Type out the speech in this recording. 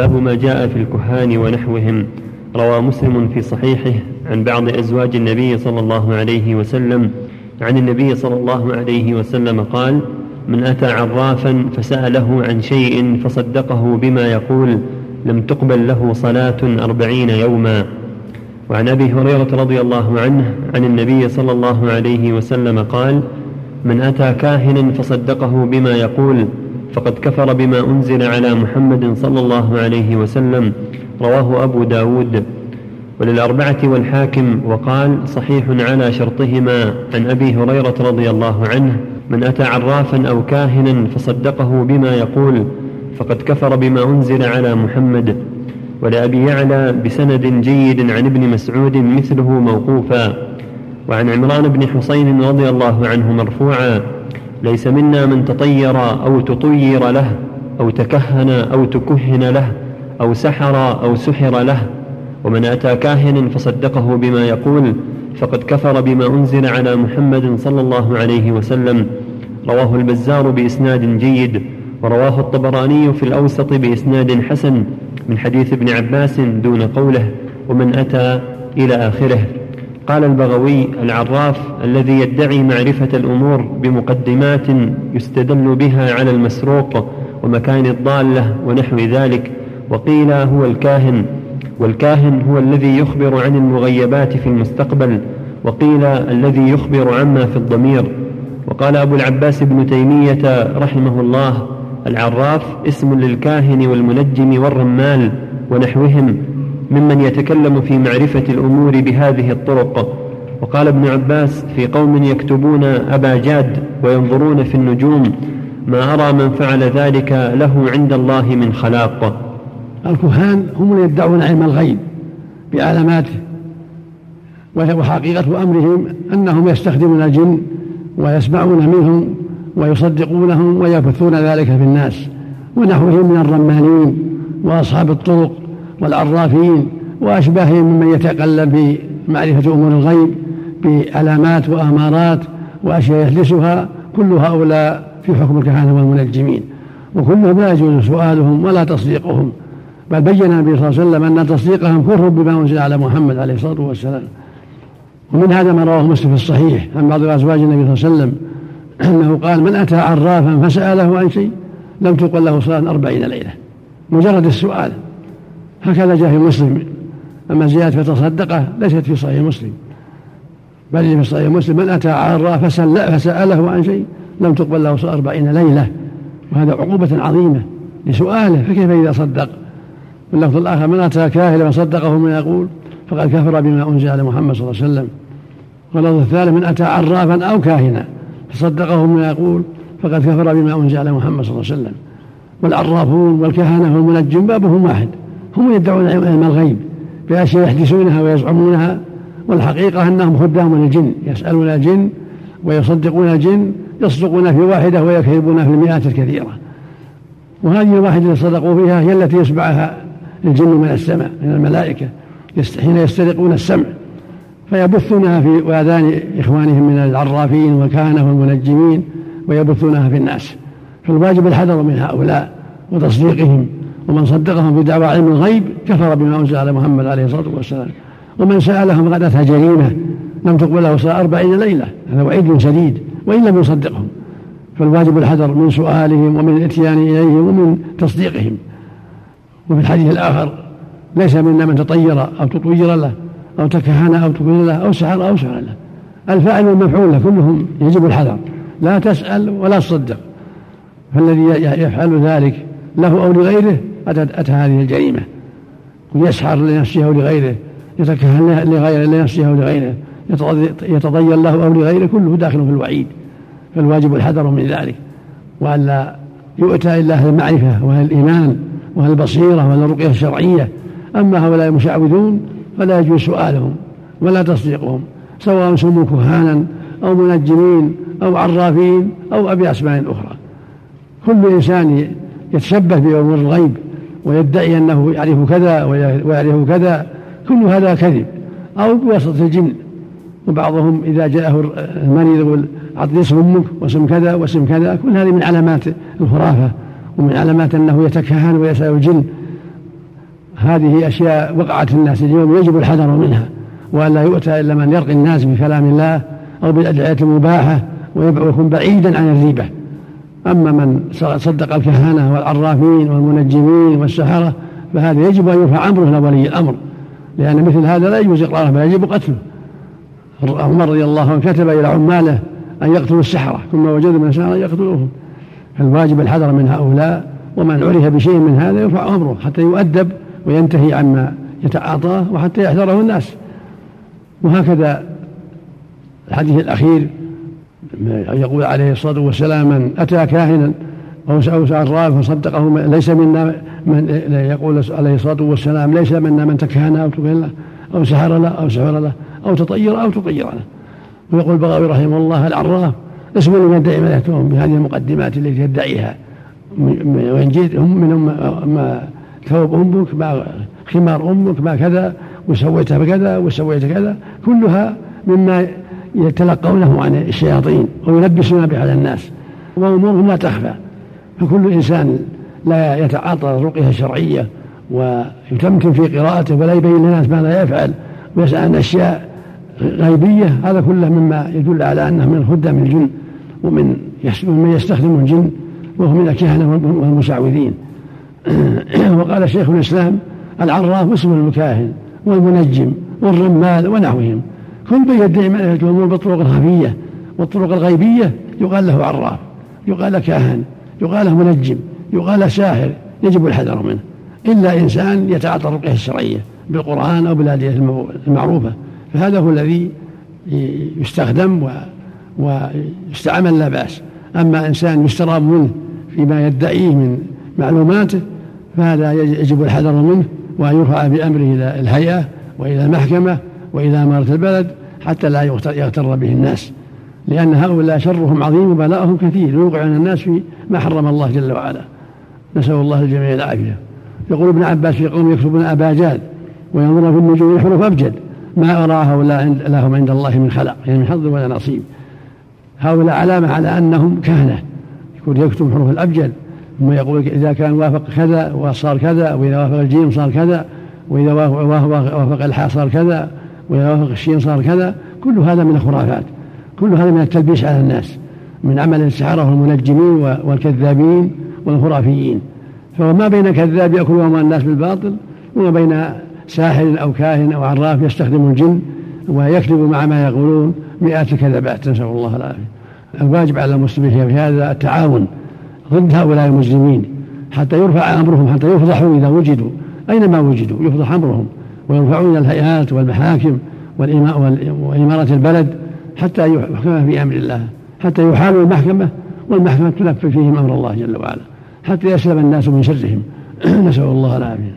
باب ما جاء في الكهان ونحوهم. روى مسلم في صحيحه عن بعض أزواج النبي صلى الله عليه وسلم. عن النبي صلى الله عليه وسلم قال من أتى عرافا فسأله عن شيء فصدقه بما يقول لم تقبل له صلاة أربعين يوما. وعن أبي هريرة رضي الله عنه عن النبي صلى الله عليه وسلم قال من أتى كاهنا فصدقه بما يقول فقد كفر بما أنزل على محمد صلى الله عليه وسلم رواه أبو داود. وللأربعة والحاكم وقال صحيح على شرطهما عن أبي هريرة رضي الله عنه من أتى عرافا أو كاهنا فصدقه بما يقول فقد كفر بما أنزل على محمد. ولأبي يعلى بسند جيد عن ابن مسعود مثله موقوفا. وعن عمران بن حسين رضي الله عنه مرفوعا ليس منا من تطير أو تطير له أو تكهن أو تكهن له أو سحر أو سحر له. ومن أتى كاهنا فصدقه بما يقول فقد كفر بما أنزل على محمد صلى الله عليه وسلم. رواه البزار بإسناد جيد ورواه الطبراني في الأوسط بإسناد حسن من حديث ابن عباس دون قوله ومن أتى إلى آخره. قال البغوي العراف الذي يدعي معرفة الأمور بمقدمات يستدل بها على المسروق ومكان الضالة ونحو ذلك وقيل هو الكاهن والكاهن هو الذي يخبر عن المغيبات في المستقبل وقيل الذي يخبر عما في الضمير. وقال أبو العباس بن تيمية رحمه الله العراف اسم للكاهن والمنجم والرمال ونحوهم ممن يتكلم في معرفة الأمور بهذه الطرق. وقال ابن عباس في قوم يكتبون أبا جاد وينظرون في النجوم ما أرى من فعل ذلك له عند الله من خلاق. الكهان هم يدعون علم الغيب بعلاماته وحقيقة أمرهم أنهم يستخدمون الجن ويسمعون منهم ويصدقونهم ويبثون ذلك في الناس ونحوهم من الرمانين وأصحاب الطرق. والعرافين وأشباههم ممن يتقلب في معرفة أمور الغيب بعلامات وأمارات وأشياء يحدثها كل هؤلاء في حكم الكهنة والمنجمين. وكلهم لا يجوز سؤالهم ولا تصديقهم. بل بين النبي صلى الله عليه وسلم أن تصديقهم كفر بما أنزل على محمد عليه الصلاة والسلام. ومن هذا ما رواه مسلم في الصحيح عن بعض أزواج النبي صلى الله عليه وسلم أنه قال من أتى عرافا فسأله عن شيء لم تقل له صلاة أربعين ليلة. مجرد السؤال. هكذا جاء في مسلم. أما زيادة فتصدقه ليست في صحيح مسلم. بل في صحيح مسلم. من أتى عراف فسأله عن شيء لم تقبل له أربعين ليلة. وهذا عقوبة عظيمة لسؤاله. فكيف إذا صدق؟ واللفظ الآخر من أتى كاهلا فصدقه من يقول فقد كفر بما أنزل على محمد صلى الله عليه وسلم. واللفظ الثالث من أتى عرافا أو كاهنا فصدقه من يقول فقد كفر بما أنزل على محمد صلى الله عليه وسلم. والعرافون والكهنة والمنجم بابهم واحد. هم يدعون علم الغيب بأشياء يحدثونها ويزعمونها والحقيقة أنهم خدام للجن يسألون الجن ويصدقون الجن يصدقون في واحدة ويكذبون في المئات الكثيرة. وهذه الواحدة التي صدقوا فيها هي التي يسمعها الجن من السماء من الملائكة حين يسترقون السمع. فيبثونها في آذان إخوانهم من العرافين والكهنة والمنجمين ويبثونها في الناس. فالواجب الحذر من هؤلاء وتصديقهم. ومن صدقهم بدعوى علم الغيب كفر بما أنزل على محمد عليه الصلاة والسلام. ومن سألهم أتى جريمة لم تقبل له صلاة أربعين ليلة هذا وعيد شديد وإن لم يصدقهم. فالواجب الحذر من سؤالهم ومن الاتيان إليهم ومن تصديقهم. وفي الحديث الآخر ليس منا من تطير أو تطير له أو تكهن أو تكهن له أو سحر أو سحر له. الفاعل والمفعول له كلهم يجب الحذر. لا تسأل ولا تصدق. فالذي يفعل ذلك له أو لغيره أتى هذه الجريمة. يسحر لنفسه أو لغيره يتكهن لغيره لنفسه أو لغيره. يتضير له أو لغيره كله داخل في الوعيد. فالواجب الحذر من ذلك. وألا يؤتى إلا أهل المعرفة وأهل الإيمان وأهل البصيرة وأهل الرقية الشرعية. أما هؤلاء المشعوذون فلا يجوز سؤالهم ولا تصديقهم سواء سموا كهانا أو منجمين أو عرافين أو بأسماء أخرى. كل إنسان يتشبه بأمور الغيب ويدعي أنه يعرف كذا ويعرف كذا كل هذا كذب. أو بواسطة الجن. وبعضهم إذا جاءه المريض يقول أعطني اسم أمك واسم كذا واسم كذا. كل هذه من علامات الخرافة ومن علامات أنه يتكهن ويسأل الجن. هذه أشياء وقعت الناس اليوم يجب الحذر منها. وأن لا يؤتى إلا من يرقي الناس بكلام الله أو بالأدعية المباحة ويكون بعيدا عن الريبة. أما من صدق الكهنة والعرافين والمنجمين والسحرة فهذا يجب أن يرفع أمره لولي الأمر. لأن مثل هذا لا يجوز إقراره بل يجب قتله. عمر رضي الله عنه كتب إلى عماله أن يقتلوا السحرة ثم وجدوا من السحرة يقتلوهم. فالواجب الحذر من هؤلاء ومن عرف بشيء من هذا يرفع أمره حتى يؤدب وينتهي عما يتعاطاه وحتى يحذره الناس. وهكذا الحديث الأخير يقول عليه الصلاة والسلام من أتى كاهنا أو عراف فصدقه ليس منا من يقول عليه الصلاة والسلام ليس منا من تكهن أو تكهن له أو سحر له أو سحر له أو تطير أو تطير له. ويقول البغوي رحمه الله العراف اسم لمن يدعي ما يتهم بهذه المقدمات التي يدعيها وإن جئت هم من ما ثوب أمك ما خمار أمك ما كذا وسويت كذا وسويت كذا كلها مما يتلقونه عن الشياطين ويلبسون بها على الناس. وأمورهم لا تخفى. فكل إنسان لا يتعاطى الرقية الشرعية ويتمكن في قراءته ولا يبين للناس ماذا يفعل ويسأل عن أشياء غيبية هذا كله مما يدل على أنه من خدام الجن ومن من يستخدم الجن وهو من الكهنة والمشعوذين وقال شيخ الإسلام العراف اسم المكاهن والمنجم والرمال ونحوهم. كل من يدعي معرفة الأمور بالطرق الخفية والطرق الغيبية يقال له عراف يقال كاهن يقال له منجم يقال له ساحر يجب الحذر منه. إلا إنسان يتعاطى الرقية الشرعية بالقرآن أو بالآلية المعروفة. فهذا هو الذي يستخدم ويستعمل لا بأس. أما إنسان يستراب منه فيما يدعيه من معلوماته فهذا يجب الحذر منه وأن يرفع بأمره إلى الهيئة وإلى المحكمة وإلى أمارة البلد حتى لا يغتر به الناس لأن هؤلاء شرهم عظيم وبلاءهم كثير يوقعون الناس في ما حرم الله جل وعلا. نسأل الله الجميع العافية. يقول ابن عباس في قوم يكتبون أباجاد وينظرون في النجوم حروف أبجد ما أرى هؤلاء لهم عند الله من خلق يعني من حظ ولا نصيب. هؤلاء علامة على أنهم كهنة. يكون يكتب حروف الأبجد ثم يقول إذا كان وافق كذا وصار كذا وإذا وافق الجيم صار كذا وإذا وافق الحاء صار كذا الشين صار كذا كل هذا من الخرافات كل هذا من التلبيس على الناس من عمل السحرة والمنجمين والكذابين والخرافيين. فما بين كذاب يأكل أموال الناس بالباطل وما بين ساحر أو كاهن أو عراف يستخدم الجن ويكذب مع ما يقولون مئات الكذبات نسأل الله العافية. الواجب على المسلمين في هذا التعاون ضد هؤلاء المسلمين حتى يرفع أمرهم حتى يفضحوا إذا وجدوا أينما وجدوا يفضح أمرهم. ويرفعون الهيئات والمحاكم وإمارة البلد حتى يحكم في أمر الله حتى يحالوا المحكمة والمحكمة تنفذ فيهم أمر الله جل وعلا حتى يسلم الناس من شرهم. نسأل الله العافية.